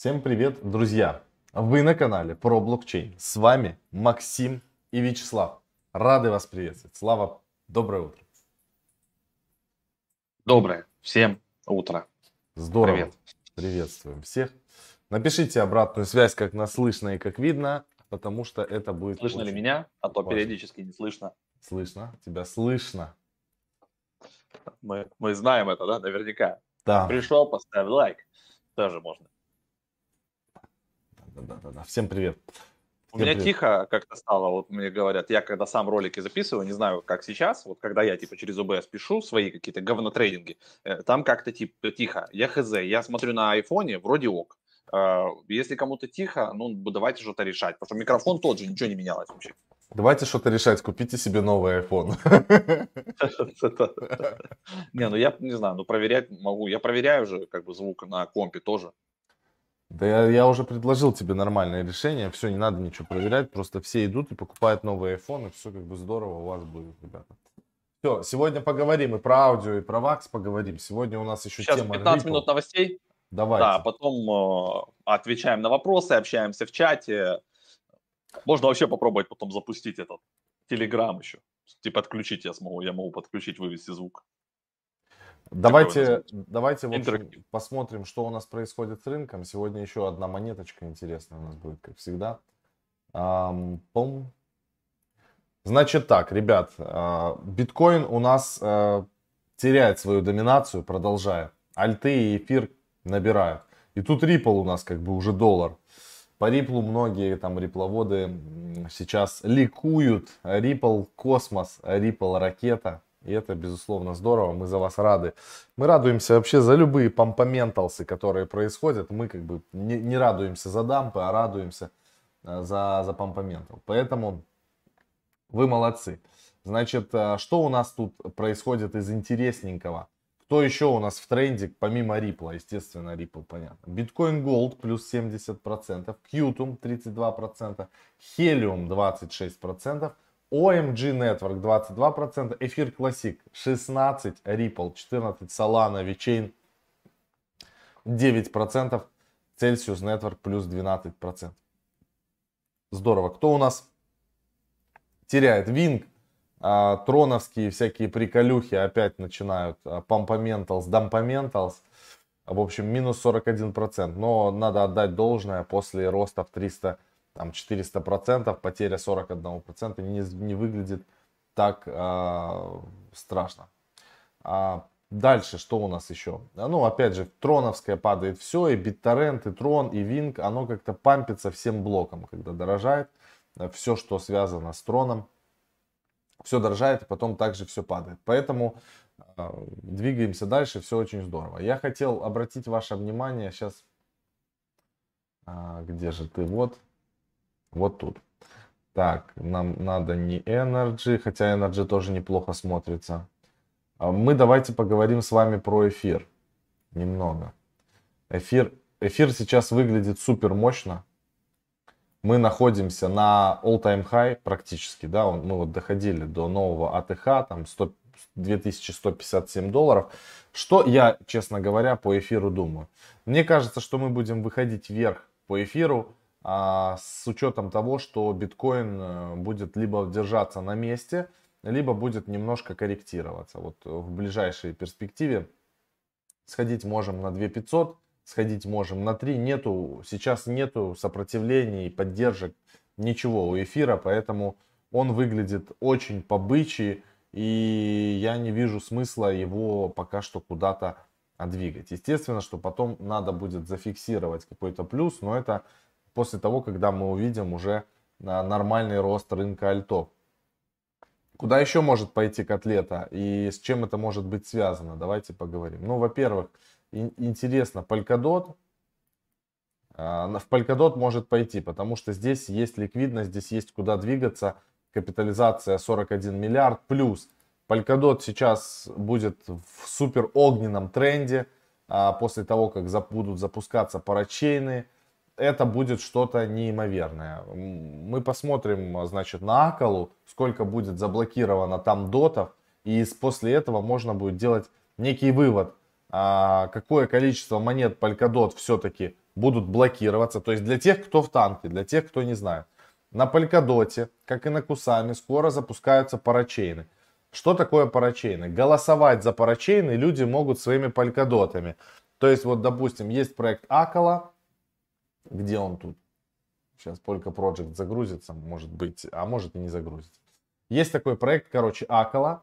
Всем привет, друзья! Вы на канале про блокчейн. С вами Максим и Вячеслав. Рады вас приветствовать. Слава, доброе утро. Доброе. Всем утро. Здорово. Привет. Приветствуем всех. Напишите обратную связь, как нас слышно и как видно, потому что это будет... Слышно ли меня? А то важно. периодически не слышно. Слышно. Тебя слышно. Мы, мы знаем это, да, наверняка. Да. Пришел, поставь лайк. Тоже можно. Да-да-да. Всем привет. У меня привет. тихо как-то стало, вот мне говорят, я когда сам ролики записываю, не знаю, как сейчас, вот когда я типа через ОБС пишу свои какие-то говнотрейдинги, э, там как-то типа тихо, я хз, я смотрю на айфоне, вроде ок. Э, если кому-то тихо, ну давайте что-то решать, потому что микрофон тот же, ничего не менялось вообще. Давайте что-то решать, купите себе новый iPhone. Не, ну я не знаю, ну проверять могу. Я проверяю уже как бы звук на компе тоже. Да я, я уже предложил тебе нормальное решение, все, не надо ничего проверять, просто все идут и покупают iPhone, и все как бы здорово у вас будет, ребята. Все, сегодня поговорим и про аудио, и про вакс поговорим. Сегодня у нас еще Сейчас тема 15 Ripple. минут новостей. Давайте. Да, потом э, отвечаем на вопросы, общаемся в чате. Можно вообще попробовать потом запустить этот Телеграм еще. Типа отключить я смогу, я могу подключить, вывести звук. Давайте, давайте в общем, посмотрим, что у нас происходит с рынком. Сегодня еще одна монеточка интересная у нас будет, как всегда. пом. Значит так, ребят, а, биткоин у нас а, теряет свою доминацию, продолжает. Альты и эфир набирают. И тут Ripple у нас как бы уже доллар. По Ripple многие там рипловоды сейчас ликуют. Ripple космос, Ripple ракета. И это, безусловно, здорово, мы за вас рады. Мы радуемся вообще за любые помпоменталсы, которые происходят. Мы как бы не, не радуемся за дампы, а радуемся э, за, за помпоментал. Поэтому вы молодцы. Значит, э, что у нас тут происходит из интересненького? Кто еще у нас в тренде, помимо Ripple? Естественно, Ripple, понятно. Bitcoin Gold плюс 70%, Qtum 32%, Helium 26%, OMG Network 22%, Эфир Classic 16%, Ripple 14%, Solana, VeChain 9%, Celsius Network плюс 12%. Здорово. Кто у нас теряет? Wing, а, троновские всякие приколюхи опять начинают. Pumpamentals, Dumpamentals. В общем, минус 41%. Но надо отдать должное после роста в 300 там 400%, потеря 41% не, не выглядит так э, страшно. А дальше что у нас еще? Ну, опять же, троновская падает все, и BitTorrent, и Трон, и Wing, оно как-то пампится всем блоком, когда дорожает. Все, что связано с троном, все дорожает, и потом также все падает. Поэтому э, двигаемся дальше, все очень здорово. Я хотел обратить ваше внимание сейчас, э, где же ты, вот, вот тут. Так, нам надо не Energy, хотя Energy тоже неплохо смотрится. А мы давайте поговорим с вами про эфир. Немного. Эфир, эфир сейчас выглядит супер мощно. Мы находимся на all-time high практически, да, мы вот доходили до нового АТХ, там 100, 2157 долларов. Что я, честно говоря, по эфиру думаю? Мне кажется, что мы будем выходить вверх по эфиру а, с учетом того, что биткоин э, будет либо держаться на месте, либо будет немножко корректироваться. Вот в ближайшей перспективе сходить можем на 2500, сходить можем на 3. Нету, сейчас нету сопротивлений, поддержек, ничего у эфира, поэтому он выглядит очень побычий, и я не вижу смысла его пока что куда-то двигать. Естественно, что потом надо будет зафиксировать какой-то плюс, но это после того, когда мы увидим уже нормальный рост рынка альтов. Куда еще может пойти котлета и с чем это может быть связано? Давайте поговорим. Ну, во-первых, интересно, Polkadot, а, в Polkadot может пойти, потому что здесь есть ликвидность, здесь есть куда двигаться, капитализация 41 миллиард плюс. Polkadot сейчас будет в супер огненном тренде, а, после того, как будут запускаться парачейны, это будет что-то неимоверное. Мы посмотрим, значит, на Акалу, сколько будет заблокировано там дотов, и после этого можно будет делать некий вывод, а, какое количество монет Polkadot все-таки будут блокироваться. То есть для тех, кто в танке, для тех, кто не знает. На Polkadot, как и на Кусами, скоро запускаются парачейны. Что такое парачейны? Голосовать за парачейны люди могут своими полькодотами. То есть, вот, допустим, есть проект Акала. Где он тут? Сейчас Polka Project загрузится, может быть, а может и не загрузится. Есть такой проект, короче, Акала.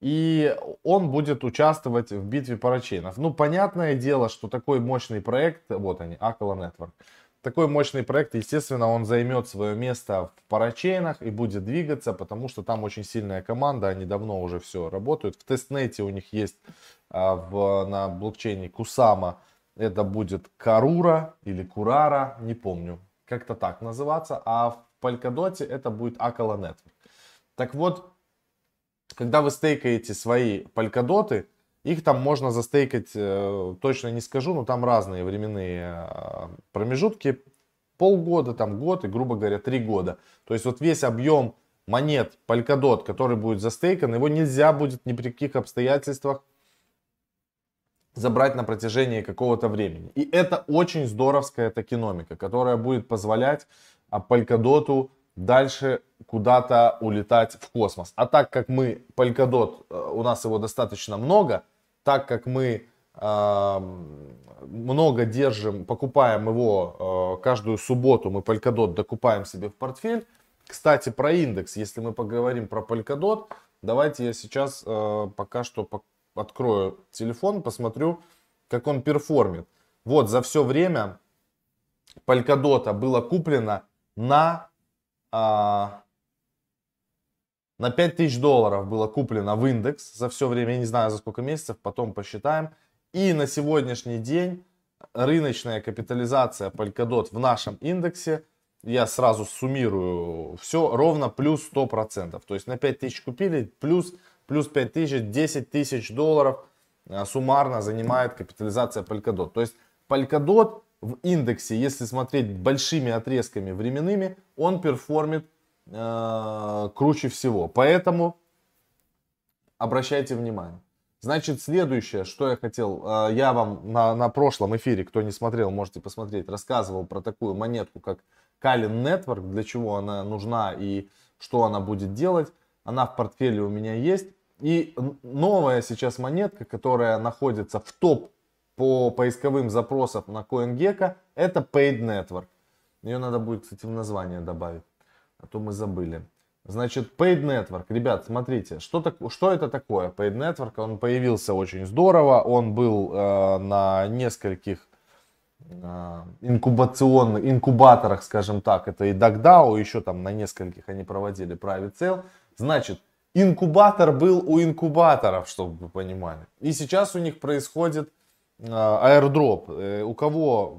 И он будет участвовать в битве парачейнов. Ну, понятное дело, что такой мощный проект, вот они, Акала Network, такой мощный проект, естественно, он займет свое место в парачейнах и будет двигаться, потому что там очень сильная команда, они давно уже все работают. В тестнете у них есть а, в, на блокчейне Кусама, это будет Карура или Курара, не помню, как-то так называться, а в Polkadot это будет Network. Так вот, когда вы стейкаете свои полькодоты, их там можно застейкать, э, точно не скажу, но там разные временные э, промежутки. Полгода, там год и, грубо говоря, три года. То есть вот весь объем монет Polkadot, который будет застейкан, его нельзя будет ни при каких обстоятельствах забрать на протяжении какого-то времени. И это очень здоровская токеномика, которая будет позволять Polkadot дальше куда-то улетать в космос. А так как мы, Polkadot, э, у нас его достаточно много, так как мы много держим, покупаем его э, каждую субботу, мы Polkadot докупаем себе в портфель. Кстати, про индекс, если мы поговорим про Polkadot, давайте я сейчас э, пока что открою телефон, посмотрю, как он перформит. Вот за все время Polkadot было куплено на а, на 5000 долларов было куплено в индекс за все время, я не знаю за сколько месяцев, потом посчитаем. И на сегодняшний день рыночная капитализация Polkadot в нашем индексе, я сразу суммирую, все ровно плюс 100%. То есть на 5000 купили, плюс, плюс 5000, 10 тысяч долларов а, суммарно занимает капитализация Polkadot. То есть Polkadot в индексе, если смотреть большими отрезками временными, он перформит э, круче всего. Поэтому обращайте внимание. Значит, следующее, что я хотел, э, я вам на, на прошлом эфире, кто не смотрел, можете посмотреть, рассказывал про такую монетку, как Kalin Network, для чего она нужна и что она будет делать. Она в портфеле у меня есть. И новая сейчас монетка, которая находится в топ по поисковым запросам на CoinGecko, это Paid Network. Ее надо будет, кстати, в название добавить, а то мы забыли. Значит, Paid Network. Ребят, смотрите, что, так, что это такое? Paid Network, он появился очень здорово. Он был э, на нескольких э, инкубационных, инкубаторах, скажем так. Это и DuckDAO, еще там на нескольких они проводили Private Sale. Значит, инкубатор был у инкубаторов, чтобы вы понимали. И сейчас у них происходит airdrop. Э, у кого,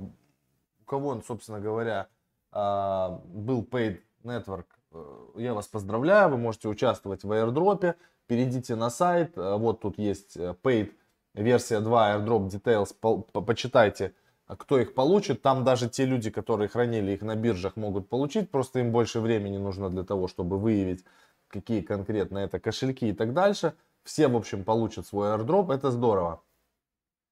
у кого, собственно говоря, а, был paid network, э, я вас поздравляю, вы можете участвовать в airdrop. Перейдите на сайт, э, вот тут есть paid версия 2 airdrop details, по, по, почитайте, кто их получит. Там даже те люди, которые хранили их на биржах, могут получить, просто им больше времени нужно для того, чтобы выявить, какие конкретно это кошельки и так дальше. Все, в общем, получат свой airdrop, это здорово.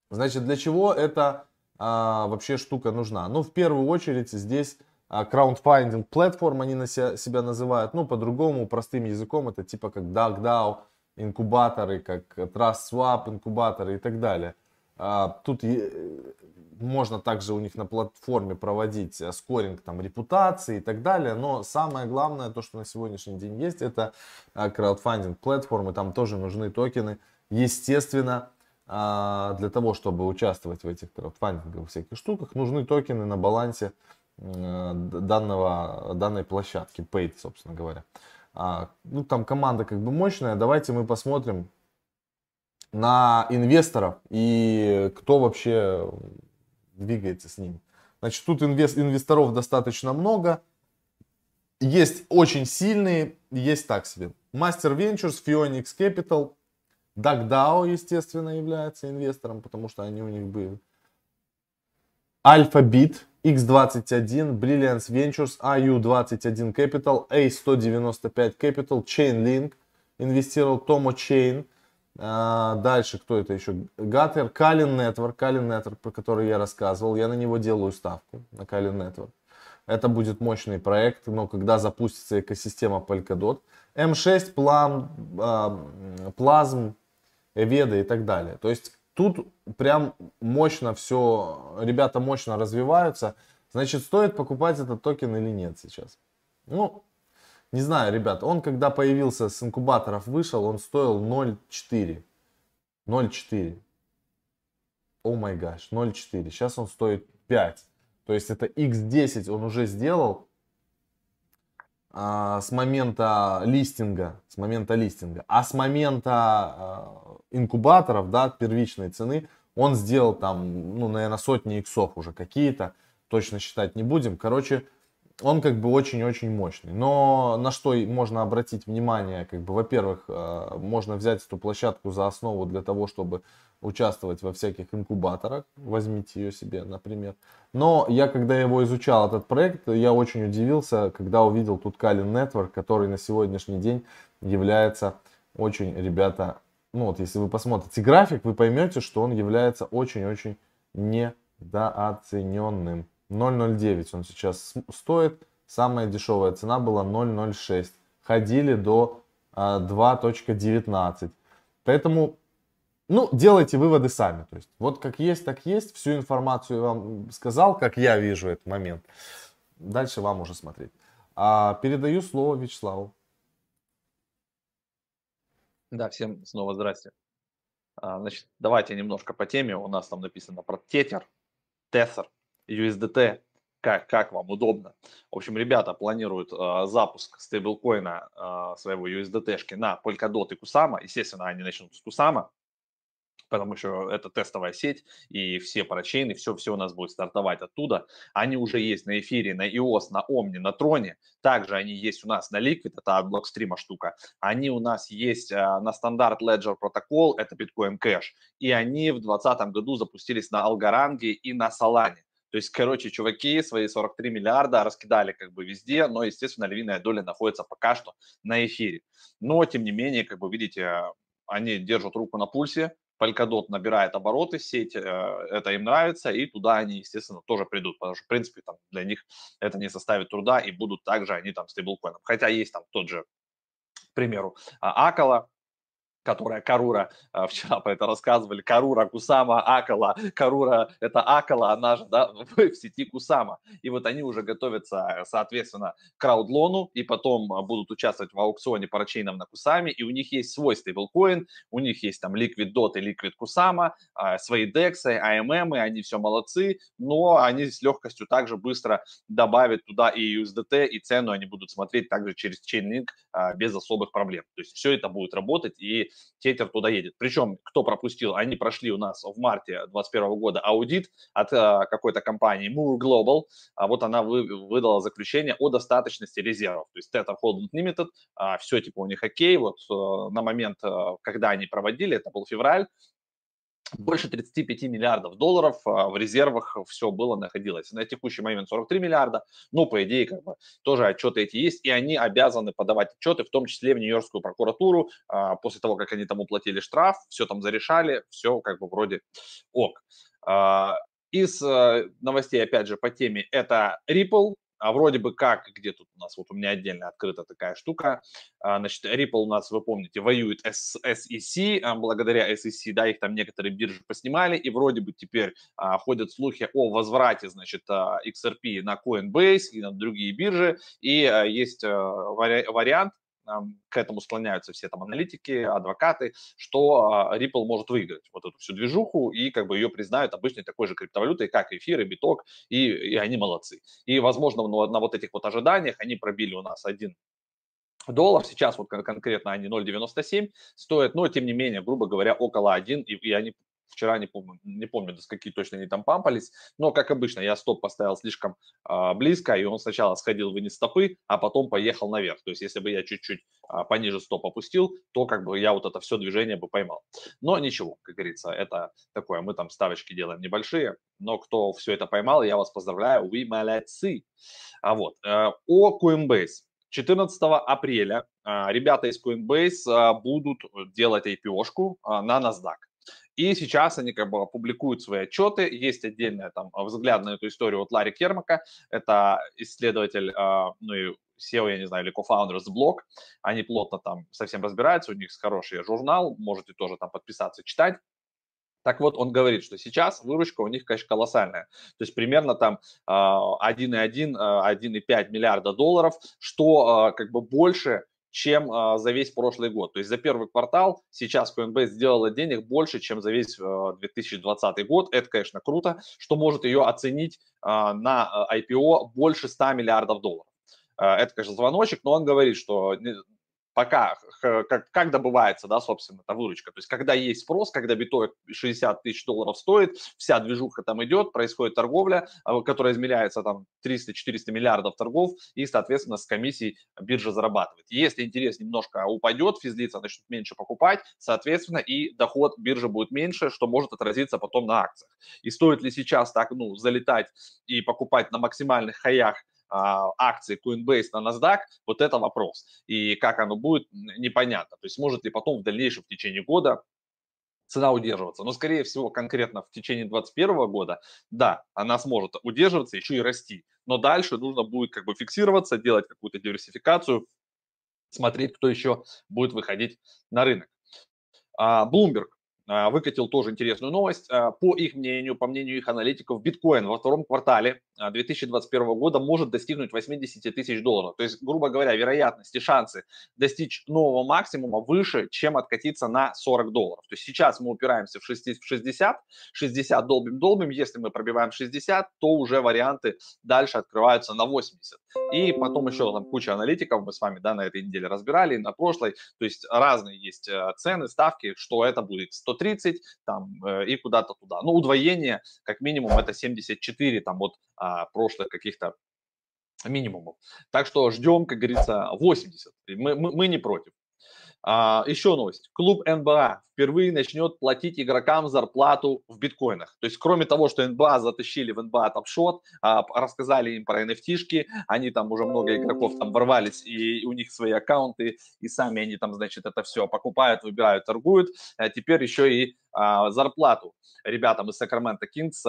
Значит, для чего эта а, вообще штука нужна? Ну, в первую очередь здесь а, crowdfunding платформ они на себя, себя называют. Ну, по-другому, простым языком, это типа как DuckDAO, инкубаторы, как TrustSwap инкубаторы и так далее. А, тут можно также у них на платформе проводить а, скоринг там, репутации и так далее, но самое главное, то, что на сегодняшний день есть, это а, краудфандинг платформы, там тоже нужны токены. Естественно, а для того, чтобы участвовать в этих краудфандинговых всяких штуках, нужны токены на балансе данного, данной площадки, Paid, собственно говоря. А, ну, там команда как бы мощная. Давайте мы посмотрим на инвесторов и кто вообще двигается с ними. Значит, тут инвест, инвесторов достаточно много. Есть очень сильные, есть так себе. Master Ventures, Phoenix Capital, DuckDAO, естественно, является инвестором, потому что они у них были. Alphabit, X21, Brilliance Ventures, AU21 Capital, A195 Capital, Chainlink, инвестировал Tomo Chain, А, дальше, кто это еще? Гаттер, Калин Network, Калин Network, про который я рассказывал. Я на него делаю ставку, на Калин Network. Это будет мощный проект, но когда запустится экосистема Polkadot. M6, Plum, Plasm, Eveda и так далее. То есть тут прям мощно все, ребята мощно развиваются. Значит, стоит покупать этот токен или нет сейчас? Ну, не знаю, ребят, он когда появился с инкубаторов вышел, он стоил 0.4. 0.4. О май гаш, 0.4. Сейчас он стоит 5. То есть это x10 он уже сделал а, с момента листинга, с момента листинга. А с момента а, инкубаторов, да, первичной цены, он сделал там, ну, наверное, сотни иксов уже какие-то. Точно считать не будем. Короче, он как бы очень-очень мощный. Но на что можно обратить внимание, как бы, во-первых, э, можно взять эту площадку за основу для того, чтобы участвовать во всяких инкубаторах. Возьмите ее себе, например. Но я, когда его изучал, этот проект, я очень удивился, когда увидел тут Kali Network, который на сегодняшний день является очень, ребята, ну вот если вы посмотрите график, вы поймете, что он является очень-очень недооцененным. 0,09 он сейчас стоит. Самая дешевая цена была 0,06. Ходили до 2.19. А, Поэтому, ну, делайте выводы сами. То есть, вот как есть, так есть. Всю информацию я вам сказал, как я вижу этот момент. Дальше вам уже смотреть. А, передаю слово Вячеславу. Да, всем снова здрасте. А, значит, давайте немножко по теме. У нас там написано про тетер, тесер. USDT, как, как вам удобно. В общем, ребята планируют э, запуск стейблкоина э, своего USDT-шки на Polkadot и Kusama. Естественно, они начнут с Kusama, потому что это тестовая сеть, и все парачейны, все, все у нас будет стартовать оттуда. Они уже есть на эфире, на EOS, на Omni, на Троне. Также они есть у нас на Liquid, это от Blockstream штука. Они у нас есть а, на стандарт Ledger Protocol, это Bitcoin Cash. И они в 2020 году запустились на Algorand и на Solana. То есть, короче, чуваки свои 43 миллиарда раскидали как бы везде, но, естественно, львиная доля находится пока что на эфире. Но, тем не менее, как бы видите, они держат руку на пульсе, Polkadot набирает обороты, сеть, э, это им нравится, и туда они, естественно, тоже придут, потому что, в принципе, там для них это не составит труда, и будут также они там стейблкоином. Хотя есть там тот же, к примеру, Акала, которая Карура, а, вчера про это рассказывали, Карура, Кусама, Акала, Карура – это Акала, она же, да, в сети Кусама. И вот они уже готовятся, соответственно, к краудлону, и потом а, будут участвовать в аукционе парачейном на Кусаме, и у них есть свой стейблкоин, у них есть там Liquid Dot и Liquid Kusama, свои AMM, и они все молодцы, но они с легкостью также быстро добавят туда и USDT, и цену они будут смотреть также через Chainlink без особых проблем. То есть все это будет работать, и Тетер туда едет. Причем, кто пропустил, они прошли у нас в марте 2021 года аудит от э, какой-то компании Moore Global. А вот она вы, выдала заключение о достаточности резервов. То есть Tether Holding Limited, а, все типа у них окей. Вот э, на момент, э, когда они проводили, это был февраль, больше 35 миллиардов долларов а, в резервах все было, находилось. На текущий момент 43 миллиарда. Ну, по идее, как бы тоже отчеты эти есть, и они обязаны подавать отчеты, в том числе в Нью-Йоркскую прокуратуру, а, после того, как они там уплатили штраф, все там зарешали, все как бы вроде ок. А, из э, новостей, опять же, по теме, это Ripple, а вроде бы как, где тут у нас, вот у меня отдельно открыта такая штука, а, значит, Ripple у нас, вы помните, воюет с SEC, а, благодаря SEC, да, их там некоторые биржи поснимали, и вроде бы теперь а, ходят слухи о возврате, значит, а, XRP на Coinbase и на другие биржи, и а, есть а, вари- вариант, к этому склоняются все там аналитики, адвокаты, что а, Ripple может выиграть вот эту всю движуху и как бы ее признают обычной такой же криптовалютой, как эфир и биток, и, и они молодцы. И, возможно, на, на вот этих вот ожиданиях они пробили у нас один доллар, сейчас вот конкретно они 0,97 стоят, но тем не менее, грубо говоря, около 1, и, и они Вчера не помню, не помню, до скольки точно они там пампались. Но, как обычно, я стоп поставил слишком э, близко, и он сначала сходил вниз стопы, а потом поехал наверх. То есть, если бы я чуть-чуть э, пониже стоп опустил, то как бы я вот это все движение бы поймал. Но ничего, как говорится, это такое, мы там ставочки делаем небольшие, но кто все это поймал, я вас поздравляю, вы молодцы. А вот, э, о Coinbase. 14 апреля ребята из Coinbase будут делать IPO-шку на NASDAQ. И сейчас они как бы публикуют свои отчеты. Есть отдельный там взгляд на эту историю от Ларри Кермака. Это исследователь, ну и SEO, я не знаю, или co-founders блог. Они плотно там совсем разбираются, у них хороший журнал, можете тоже там подписаться, читать. Так вот, он говорит, что сейчас выручка у них, конечно, колоссальная. То есть примерно там 1,1-1,5 а, миллиарда долларов, что а, как бы больше, чем а, за весь прошлый год. То есть за первый квартал сейчас Coinbase сделала денег больше, чем за весь 2020 год. Это, конечно, круто, что может ее оценить на IPO больше 100 миллиардов долларов. Это, конечно, звоночек, но он говорит, что пока, как, как добывается, да, собственно, эта выручка. То есть, когда есть спрос, когда биткоин 60 тысяч долларов стоит, вся движуха там идет, происходит торговля, а, которая измеряется там 300-400 миллиардов торгов, и, соответственно, с комиссией биржа зарабатывает. Если интерес немножко упадет, физлица начнут меньше покупать, соответственно, и доход биржи будет меньше, что может отразиться потом на акциях. И стоит ли сейчас так, ну, залетать и покупать на максимальных хаях а, акции Coinbase на NASDAQ, вот это вопрос. И как оно будет, непонятно. То есть может ли потом в дальнейшем в течение года цена удерживаться. Но, скорее всего, конкретно в течение 2021 года, да, она сможет удерживаться, еще и расти. Но дальше нужно будет как бы фиксироваться, делать какую-то диверсификацию, смотреть, кто еще будет выходить на рынок. А, Bloomberg выкатил тоже интересную новость. А, по их мнению, по мнению их аналитиков, биткоин во втором квартале 2021 а, года может достигнуть 80 тысяч долларов. То есть, грубо говоря, вероятности, шансы достичь нового максимума выше, чем откатиться на 40 долларов. То есть сейчас мы упираемся в 60, 60 долбим-долбим. Если мы пробиваем 60, то уже варианты дальше открываются на 80. И потом еще там куча аналитиков мы с вами да, на этой неделе разбирали, на прошлой. То есть разные есть цены, ставки, что это будет 100 130 там, э, и куда-то туда. Ну, удвоение, как минимум, это 74 там от а, прошлых каких-то минимумов. Так что ждем, как говорится, 80. Мы, мы, мы не против. А, еще новость. Клуб НБА впервые начнет платить игрокам зарплату в биткоинах. То есть, кроме того, что НБА затащили в НБА топшот, а, рассказали им про NFT-шки, они там уже много игроков там ворвались, и у них свои аккаунты, и сами они там, значит, это все покупают, выбирают, торгуют. А теперь еще и зарплату ребятам из Сакрамента Кингс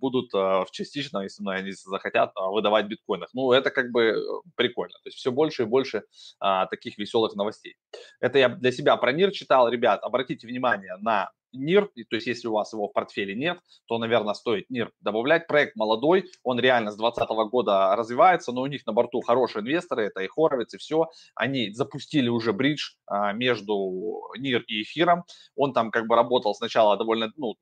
будут а, в частично, если они захотят, а, выдавать в биткоинах. Ну, это как бы э, прикольно. То есть все больше и больше а, таких веселых новостей. Это я для себя про НИР читал. Ребят, обратите внимание на НИР, то есть если у вас его в портфеле нет, то, наверное, стоит НИР добавлять. Проект молодой, он реально с 2020 года развивается, но у них на борту хорошие инвесторы, это и Хоровиц, и все. Они запустили уже бридж а, между НИР и эфиром. Он там как бы работал сначала довольно, ну,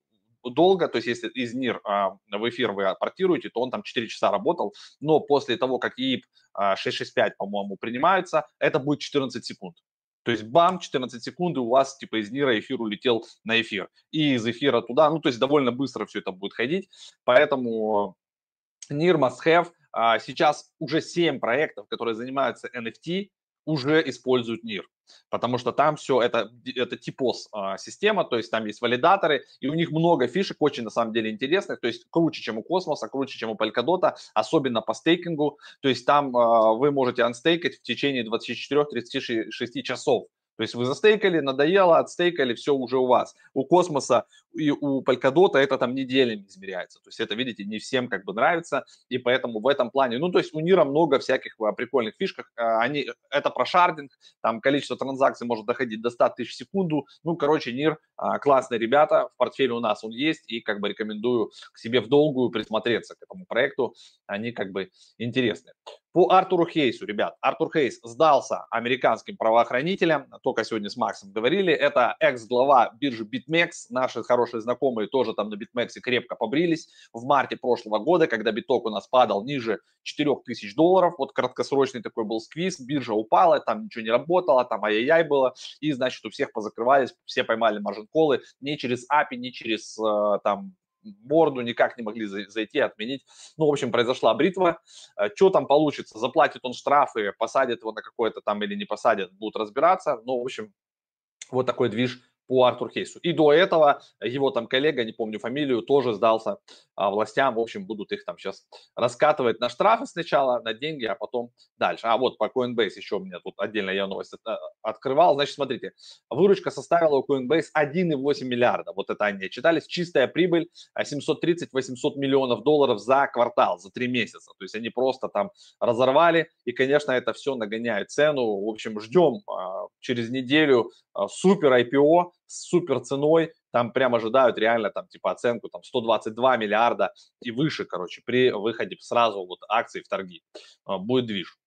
долго, то есть если из НИР а, в эфир вы портируете, то он там 4 часа работал, но после того, как ЕИП а, 665, по-моему, принимается, это будет 14 секунд. То есть бам, 14 секунд, и у вас типа из НИРа эфир улетел на эфир. И из эфира туда, ну то есть довольно быстро все это будет ходить. Поэтому НИР must have. А, сейчас уже 7 проектов, которые занимаются NFT, уже используют НИР потому что там все это, это типос а, система, то есть там есть валидаторы, и у них много фишек очень на самом деле интересных, то есть круче, чем у Космоса, круче, чем у Polkadot, особенно по стейкингу, то есть там а, вы можете анстейкать в течение 24-36 часов, то есть вы застейкали, надоело, отстейкали, все уже у вас. У Космоса и у Polkadot это там неделями измеряется. То есть это, видите, не всем как бы нравится, и поэтому в этом плане, ну, то есть у Нира много всяких а, прикольных фишек. А, они, это про шардинг, там количество транзакций может доходить до 100 тысяч в секунду. Ну, короче, Нир а, классные ребята, в портфеле у нас он есть, и как бы рекомендую к себе в долгую присмотреться к этому проекту. Они как бы интересны. По Артуру Хейсу, ребят, Артур Хейс сдался американским правоохранителям, только сегодня с Максом говорили, это экс-глава биржи BitMEX, наши хорошие знакомые тоже там на BitMEX крепко побрились в марте прошлого года, когда биток у нас падал ниже 4000 долларов, вот краткосрочный такой был сквиз, биржа упала, там ничего не работало, там ай-яй-яй было, и значит у всех позакрывались, все поймали маржин-колы, не через API, не через э, там борду никак не могли зайти, отменить. Ну, в общем, произошла бритва. Э, что там получится? Заплатит он штрафы, посадят его на какое-то там или не посадят, будут разбираться. Ну, в общем, вот такой движ по Артур Хейсу. И до этого его там коллега, не помню фамилию, тоже сдался а, властям. В общем, будут их там сейчас раскатывать на штрафы сначала, на деньги, а потом дальше. А вот по Coinbase еще у меня тут отдельно я новость э, открывал. Значит, смотрите, выручка составила у Coinbase 1,8 миллиарда. Вот это они читались. Чистая прибыль 730-800 миллионов долларов за квартал, за три месяца. То есть они просто там разорвали. И, конечно, это все нагоняет цену. В общем, ждем а, через неделю а, супер IPO с супер ценой, там прям ожидают реально там типа оценку там 122 миллиарда и выше, короче, при выходе сразу вот акций в торги а, будет движ.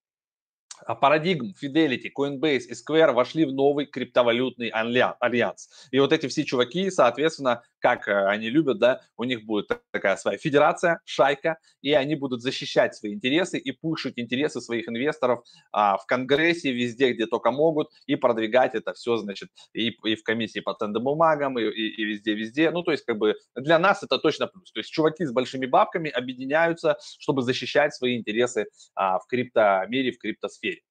А парадигм, Fidelity, Coinbase и Square вошли в новый криптовалютный альянс. И вот эти все чуваки, соответственно, как э, они любят, да, у них будет такая своя федерация, шайка, и они будут защищать свои интересы и пушить интересы своих инвесторов а, в Конгрессе, везде, где только могут, и продвигать это все, значит, и, и в комиссии по ценным бумагам, и, и, и везде-везде. Ну, то есть, как бы для нас это точно плюс. То есть, чуваки с большими бабками объединяются, чтобы защищать свои интересы а, в криптомире, в криптосфере.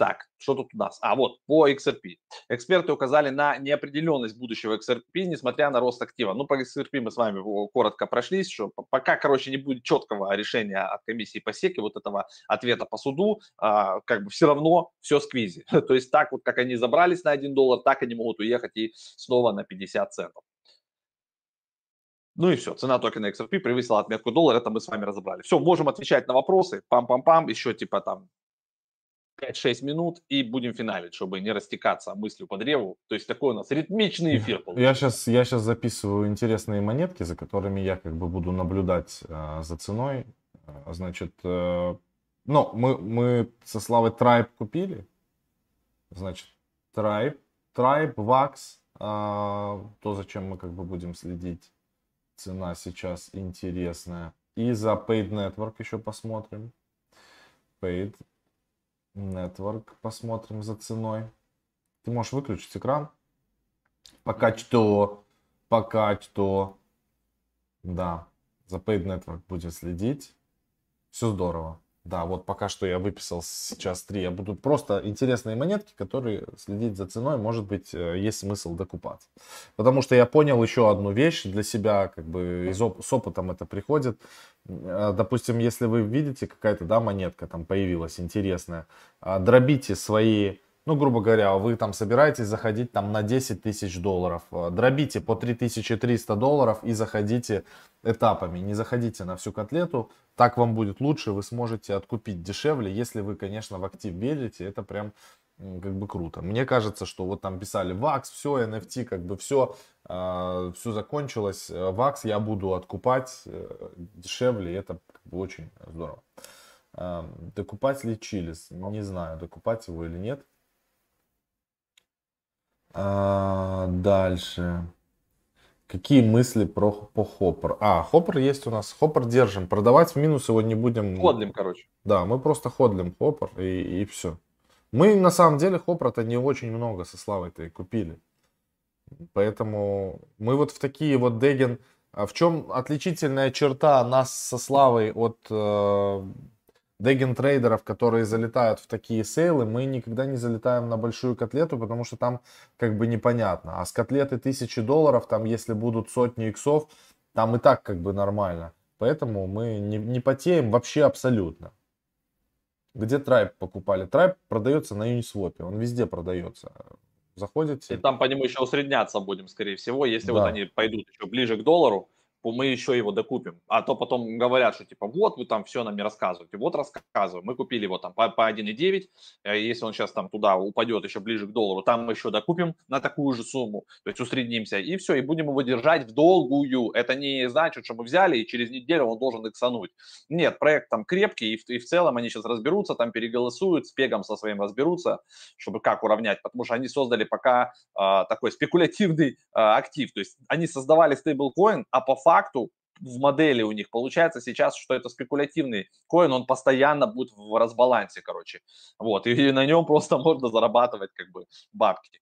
Так, что тут у нас? А вот по XRP. Эксперты указали на неопределенность будущего XRP, несмотря на рост актива. Ну, по XRP мы с вами коротко прошлись, что пока, короче, не будет четкого решения от комиссии по СЕКе, вот этого ответа по суду, а, как бы все равно все сквизи. То есть так вот, как они забрались на 1 доллар, так они могут уехать и снова на 50 центов. Ну и все, цена токена XRP превысила отметку доллара, это мы с вами разобрали. Все, можем отвечать на вопросы, пам-пам-пам, еще типа там 5-6 минут и будем финалить, чтобы не растекаться мыслью по древу. То есть такой у нас ритмичный эфир получился. Я сейчас, я сейчас записываю интересные монетки, за которыми я как бы буду наблюдать э, за ценой. А, значит, э, ну, мы, мы со Славой Tribe купили. Значит, Tribe, Tribe, Vax, э, то, зачем мы как бы будем следить. Цена сейчас интересная. И за Paid Network еще посмотрим. Paid Network. Посмотрим за ценой. Ты можешь выключить экран. Пока что. Пока что. Да. За Paid Network будем следить. Все здорово. Да, вот пока что я выписал сейчас три. Я буду просто интересные монетки, которые следить за ценой, может быть, э, есть смысл докупаться. Потому что я понял еще одну вещь для себя, как бы из оп- с опытом это приходит. Э, допустим, если вы видите какая-то, да, монетка там появилась интересная, а, дробите свои ну, грубо говоря, вы там собираетесь заходить там на 10 тысяч долларов, э, дробите по 3300 долларов и заходите этапами, не заходите на всю котлету, так вам будет лучше, вы сможете откупить дешевле, если вы, конечно, в актив верите, это прям как бы круто. Мне кажется, что вот там писали VAX, все, NFT, как бы все, э, все закончилось, VAX я буду откупать э, дешевле, это как бы очень здорово. Э, докупать ли Чилис? Не знаю, докупать его или нет. А, дальше. Какие мысли про по Хоппер? А, Хоппер есть у нас. Хоппер держим. Продавать в минус его не будем. Ходлим, короче. Да, мы просто ходлим Хоппер и, и все. Мы на самом деле Хоппера-то не очень много со Славой-то и купили. Поэтому мы вот в такие вот Деген... А в чем отличительная черта нас со Славой от э, деген трейдеров, которые залетают в такие сейлы, мы никогда не залетаем на большую котлету, потому что там как бы непонятно. А с котлеты тысячи долларов, там если будут сотни иксов, там и так как бы нормально. Поэтому мы не, не потеем вообще абсолютно. Где Трайп покупали? Трайп продается на Uniswap, он везде продается. Заходите. И там по нему еще усредняться будем, скорее всего, если да. вот они пойдут еще ближе к доллару, мы еще его докупим. А то потом говорят, что типа вот вы там все нам не рассказываете. Вот рассказываю. Мы купили его там по, по 1,9. Э, если он сейчас там туда упадет еще ближе к доллару, там мы еще докупим на такую же сумму. То есть усреднимся. И все. И будем его держать в долгую. Это не значит, что мы взяли и через неделю он должен иксануть. Нет, проект там крепкий. И в, и в целом они сейчас разберутся, там переголосуют, с пегом со своим разберутся, чтобы как уравнять. Потому что они создали пока э, такой спекулятивный э, актив. То есть они создавали стейблкоин, а по факту факту в модели у них получается сейчас, что это спекулятивный коин, он постоянно будет в разбалансе, короче. Вот, и на нем просто можно зарабатывать как бы бабки.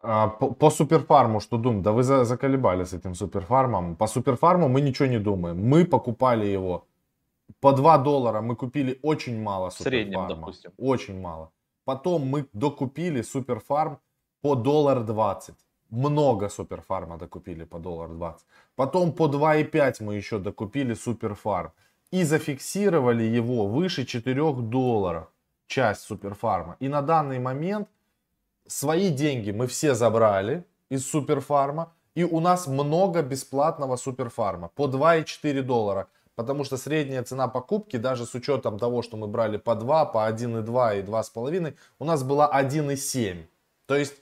А, по, по суперфарму что думаем? Да вы за, заколебали с этим суперфармом. По суперфарму мы ничего не думаем. Мы покупали его по 2 доллара. Мы купили очень мало суперфарма. В среднем, допустим. Очень мало. Потом мы докупили суперфарм по доллар 20. Много суперфарма докупили по доллар 20. Потом по 2,5 мы еще докупили суперфарм. И зафиксировали его выше 4 долларов. Часть суперфарма. И на данный момент свои деньги мы все забрали из суперфарма. И у нас много бесплатного суперфарма по 2,4 доллара. Потому что средняя цена покупки, даже с учетом того, что мы брали по 2, по 1,2 и 2,5, у нас была 1,7. То есть,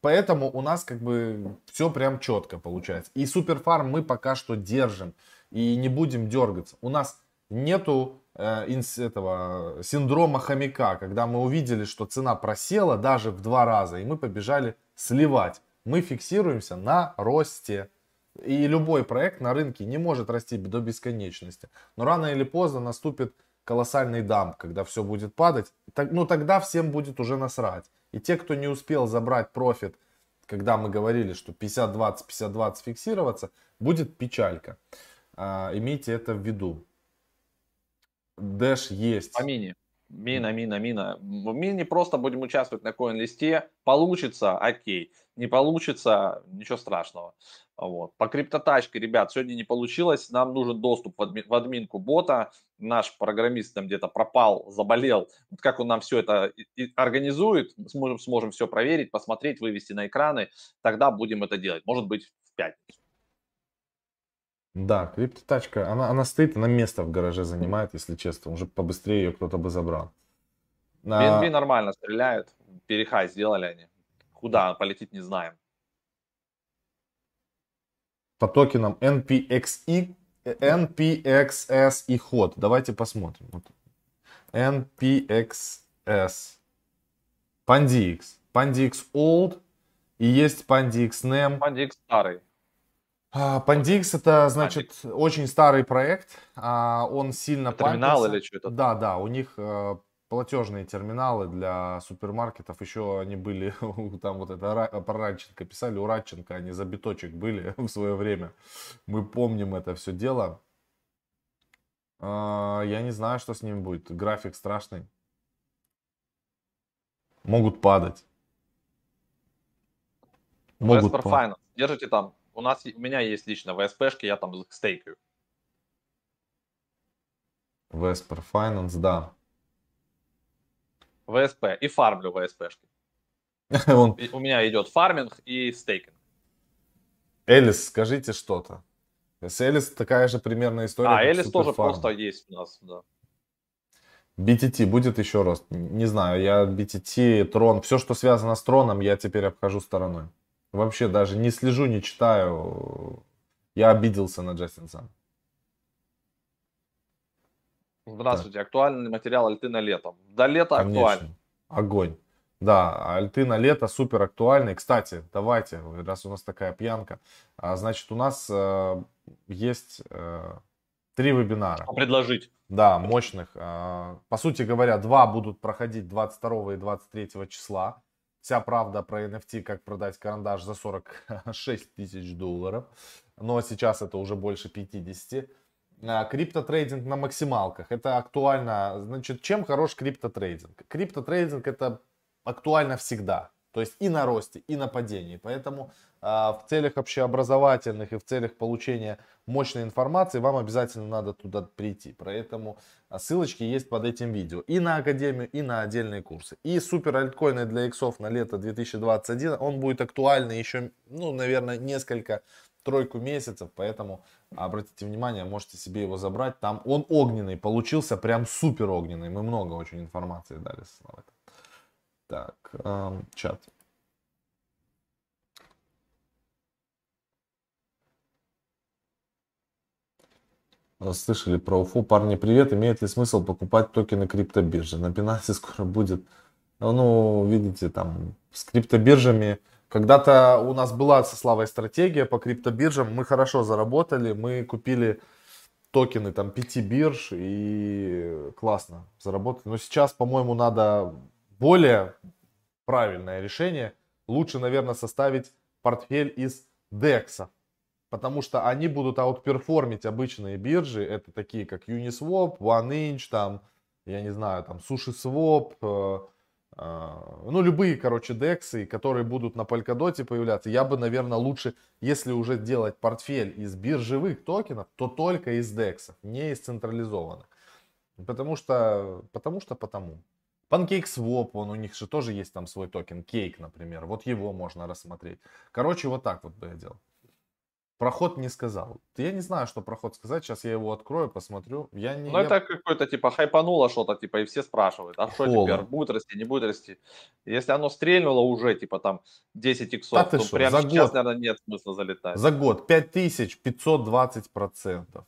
поэтому у нас как бы все прям четко получается. И суперфарм мы пока что держим. И не будем дергаться. У нас нету э, этого синдрома хомяка, когда мы увидели, что цена просела даже в два раза, и мы побежали сливать. Мы фиксируемся на росте. И любой проект на рынке не может расти до бесконечности. Но рано или поздно наступит колоссальный дамп, когда все будет падать. Так, ну тогда всем будет уже насрать. И те, кто не успел забрать профит, когда мы говорили, что 50-20, 50-20 фиксироваться, будет печалька. А, имейте это в виду. Дэш есть. По мини. Мина, мина, мина. В мини просто будем участвовать на коин-листе. Получится, окей. Не получится, ничего страшного. Вот. По криптотачке, ребят, сегодня не получилось. Нам нужен доступ в админку бота. Наш программист там где-то пропал, заболел. Вот как он нам все это организует, сможем, сможем все проверить, посмотреть, вывести на экраны. Тогда будем это делать. Может быть, в пятницу. Да, криптотачка, она, она стоит, она место в гараже занимает, если честно. Уже побыстрее ее кто-то бы забрал. BNB а... нормально стреляет. Перехай сделали они. Куда полетит, не знаем. По токенам NPXE, NPXS и ход. Давайте посмотрим. Вот. NPXS. PandyX. PandyX Old. И есть PandyX NEM. PandyX старый. Pandix это, значит, Pandix. очень старый проект. А, он сильно Терминал или что-то? Да, да, у них э, платежные терминалы для супермаркетов. Еще они были, там вот это про Радченко писали, у Радченко они за биточек были в свое время. Мы помним это все дело. А, я не знаю, что с ним будет. График страшный. Могут падать. Могут Western Finance. Держите там у нас, у меня есть лично VSP-шки, я там стейкаю. Vesper Finance, да. VSP и фармлю VSP-шки. Он... У меня идет фарминг и стейкинг. Элис, скажите что-то. С Элис такая же примерная история. А, Элис тоже просто есть у нас, да. BTT будет еще рост? Не знаю, я BTT, Трон, все, что связано с Троном, я теперь обхожу стороной. Вообще даже не слежу, не читаю. Я обиделся на Джастин Сан. Здравствуйте. Так. Актуальный материал альты на лето. До лета Конечно. актуальный. Огонь. Да, альты на лето супер актуальный. Кстати, давайте, раз у нас такая пьянка, а, значит, у нас э, есть э, три вебинара. Предложить. Да, мощных. Э, по сути говоря, два будут проходить 22 и 23 числа. Вся правда про NFT, как продать карандаш за 46 тысяч долларов. Но сейчас это уже больше 50. А, криптотрейдинг на максималках. Это актуально. Значит, чем хорош криптотрейдинг? Криптотрейдинг это актуально всегда. То есть и на росте, и на падении. Поэтому э, в целях общеобразовательных и в целях получения мощной информации вам обязательно надо туда прийти. Поэтому ссылочки есть под этим видео. И на академию, и на отдельные курсы. И супер альткоины для иксов на лето 2021. Он будет актуальный еще, ну, наверное, несколько тройку месяцев, поэтому обратите внимание, можете себе его забрать. Там он огненный, получился прям супер огненный. Мы много очень информации дали. Так, эм, чат. Слышали про УФУ. Парни, привет. Имеет ли смысл покупать токены криптобиржи? На Binance скоро будет. Ну, видите, там с криптобиржами. Когда-то у нас была со Славой стратегия по криптобиржам. Мы хорошо заработали. Мы купили токены там пяти бирж и классно заработали. Но сейчас, по-моему, надо более правильное решение. Лучше, наверное, составить портфель из DEX ов. Потому что они будут outperform ить обычные биржи. Это такие, как Uniswap, OneInch, там, я не знаю, там, SushiSwap, э, ну, любые, короче, дексы, которые будут на Polkadot появляться, я бы, наверное, лучше, если уже делать портфель из биржевых токенов, то только из дексов, не из централизованных. Потому что, потому что потому. PancakeSwap, он у них же тоже есть там свой токен, Cake, например. Вот его можно рассмотреть. Короче, вот так вот бы я делал. Проход не сказал. Я не знаю, что проход сказать. Сейчас я его открою, посмотрю. Я не, ну, я... это какой-то типа хайпануло что-то, типа, и все спрашивают, а что теперь, будет расти, не будет расти? Если оно стрельнуло уже, типа, там, 10 иксов, да то шо? прямо За сейчас, год... наверное, нет смысла залетать. За год 5520 процентов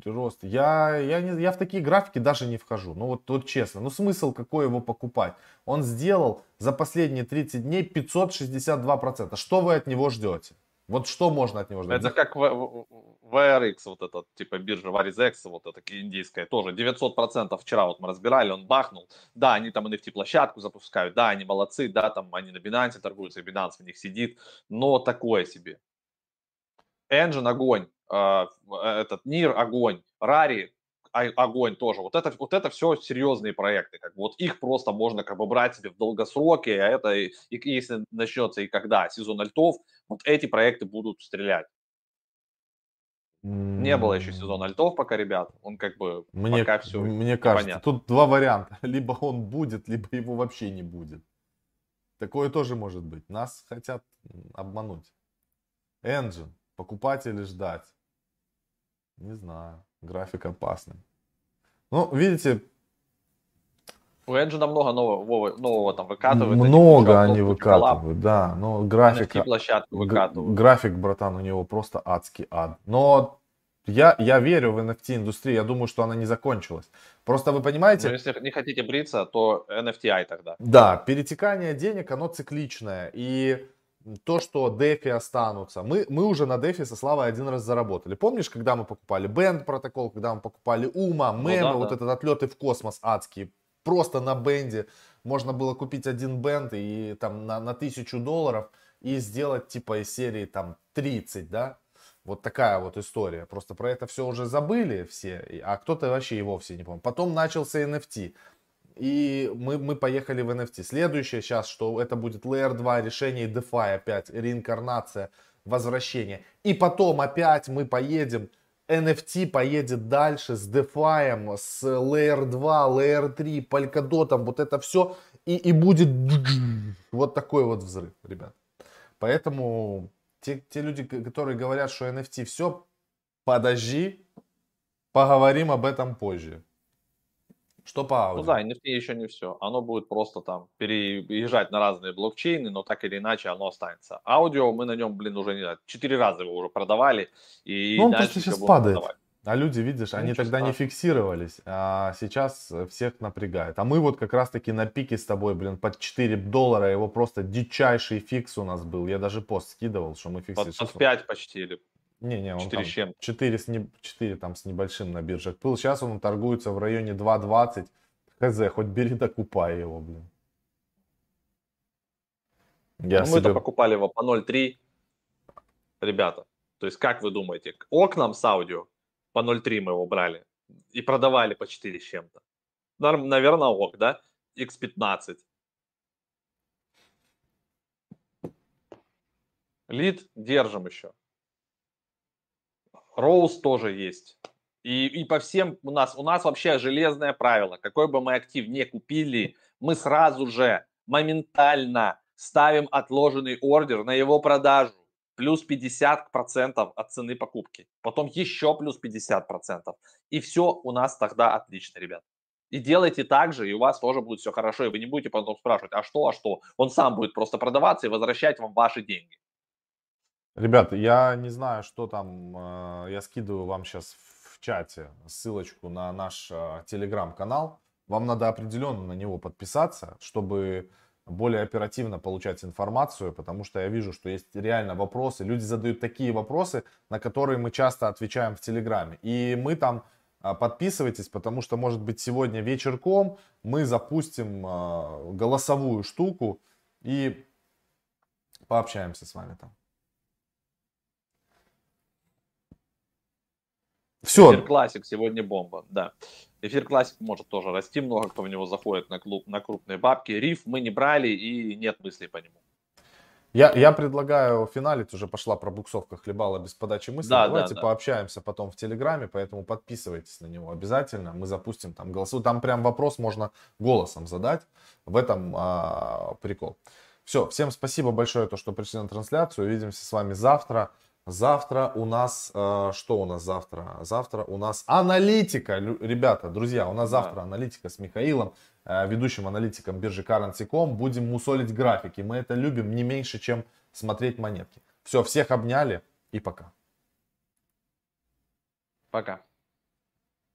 прирост. Я, я, не, я в такие графики даже не вхожу. Ну вот, вот честно, ну смысл какой его покупать? Он сделал за последние 30 дней 562%. Что вы от него ждете? Вот что можно от него ждать? Это как VRX, вот этот, типа биржа VarisX, вот эта индийская, тоже 900% вчера вот мы разбирали, он бахнул. Да, они там NFT-площадку запускают, да, они молодцы, да, там они на Binance торгуются, и Binance в них сидит, но такое себе. Engine огонь, э, этот Нир огонь, Рари огонь тоже. Вот это, вот это все серьезные проекты. Как бы, вот их просто можно как бы брать себе в долгосроке, а это, и, если начнется и когда сезон альтов, вот эти проекты будут стрелять. Не было еще сезона альтов пока, ребят. Он как бы мне, пока все Мне кажется, понятно. тут два варианта. Либо он будет, либо его вообще не будет. Такое тоже может быть. Нас хотят обмануть. Engine. Покупать или ждать? Не знаю. График опасный. Ну, видите... У Engine много нового, нового там выкатывают. Много они выкатывают, да. Но график... выкатывают. График, братан, у него просто адский ад. Но я, я верю в NFT-индустрию, я думаю, что она не закончилась. Просто вы понимаете... Но если не хотите бриться, то NFTI тогда. Да, перетекание денег, оно цикличное. И то, что DeFi останутся. Мы, мы уже на DeFi со Славой один раз заработали. Помнишь, когда мы покупали Band протокол, когда мы покупали Ума, Мемы, ну, да, вот да. этот отлеты в космос адские. Просто на бенде можно было купить один бенд и там на, на тысячу долларов и сделать типа из серии там 30, да? Вот такая вот история. Просто про это все уже забыли все, а кто-то вообще и вовсе не помнит. Потом начался NFT и мы, мы поехали в NFT. Следующее сейчас, что это будет Layer 2, решение DeFi опять, реинкарнация, возвращение. И потом опять мы поедем, NFT поедет дальше с DeFi, с Layer 2, Layer 3, Polkadot, вот это все. И, и будет вот такой вот взрыв, ребят. Поэтому те, те люди, которые говорят, что NFT все, подожди, поговорим об этом позже. Что по аудио? Ну да, NFT еще не все. Оно будет просто там переезжать на разные блокчейны, но так или иначе оно останется. Аудио мы на нем, блин, уже не знаю, четыре раза его уже продавали. И ну, он просто сейчас падает. Продавать. А люди, видишь, ну, они тогда не фиксировались, а сейчас всех напрягает. А мы вот как раз-таки на пике с тобой, блин, под 4 доллара, его просто дичайший фикс у нас был. Я даже пост скидывал, что мы фиксировали. Под, под 5 почти или не, не, он 4 там чем? 4, с не, 4 там с небольшим на биржах был. Сейчас он торгуется в районе 2.20. Хз, хоть бери да купай его, блин. Я ну, себе... Мы-то покупали его по 0.3. Ребята, то есть как вы думаете, окнам с аудио по 0.3 мы его брали и продавали по 4 с чем-то. Наверное, ок, да? X15. Лид держим еще. Роуз тоже есть. И, и по всем у нас, у нас вообще железное правило. Какой бы мы актив не купили, мы сразу же моментально ставим отложенный ордер на его продажу. Плюс 50% от цены покупки. Потом еще плюс 50%. И все у нас тогда отлично, ребят. И делайте так же, и у вас тоже будет все хорошо, и вы не будете потом спрашивать, а что, а что. Он сам будет просто продаваться и возвращать вам ваши деньги. Ребята, я не знаю, что там. Э, я скидываю вам сейчас в чате ссылочку на наш э, телеграм-канал. Вам надо определенно на него подписаться, чтобы более оперативно получать информацию, потому что я вижу, что есть реально вопросы. Люди задают такие вопросы, на которые мы часто отвечаем в Телеграме. И мы там э, подписывайтесь, потому что, может быть, сегодня вечерком мы запустим голосовую штуку и пообщаемся с вами там. Все. Классик сегодня бомба, да. Эфир классик может тоже расти, много кто в него заходит на, клуб, на крупные бабки. Риф мы не брали и нет мыслей по нему. Я, я предлагаю финалить, уже пошла пробуксовка хлебала без подачи мысли. Да, Давайте да, да. пообщаемся потом в Телеграме, поэтому подписывайтесь на него обязательно. Мы запустим там голосу. Там прям вопрос можно голосом задать. В этом а, прикол. Все, всем спасибо большое, то, что пришли на трансляцию. Увидимся с вами завтра. Завтра у нас, э, что у нас завтра? Завтра у нас аналитика. Ребята, друзья, у нас завтра да. аналитика с Михаилом, э, ведущим аналитиком биржи Currency.com. Будем мусолить графики. Мы это любим не меньше, чем смотреть монетки. Все, всех обняли и пока. Пока.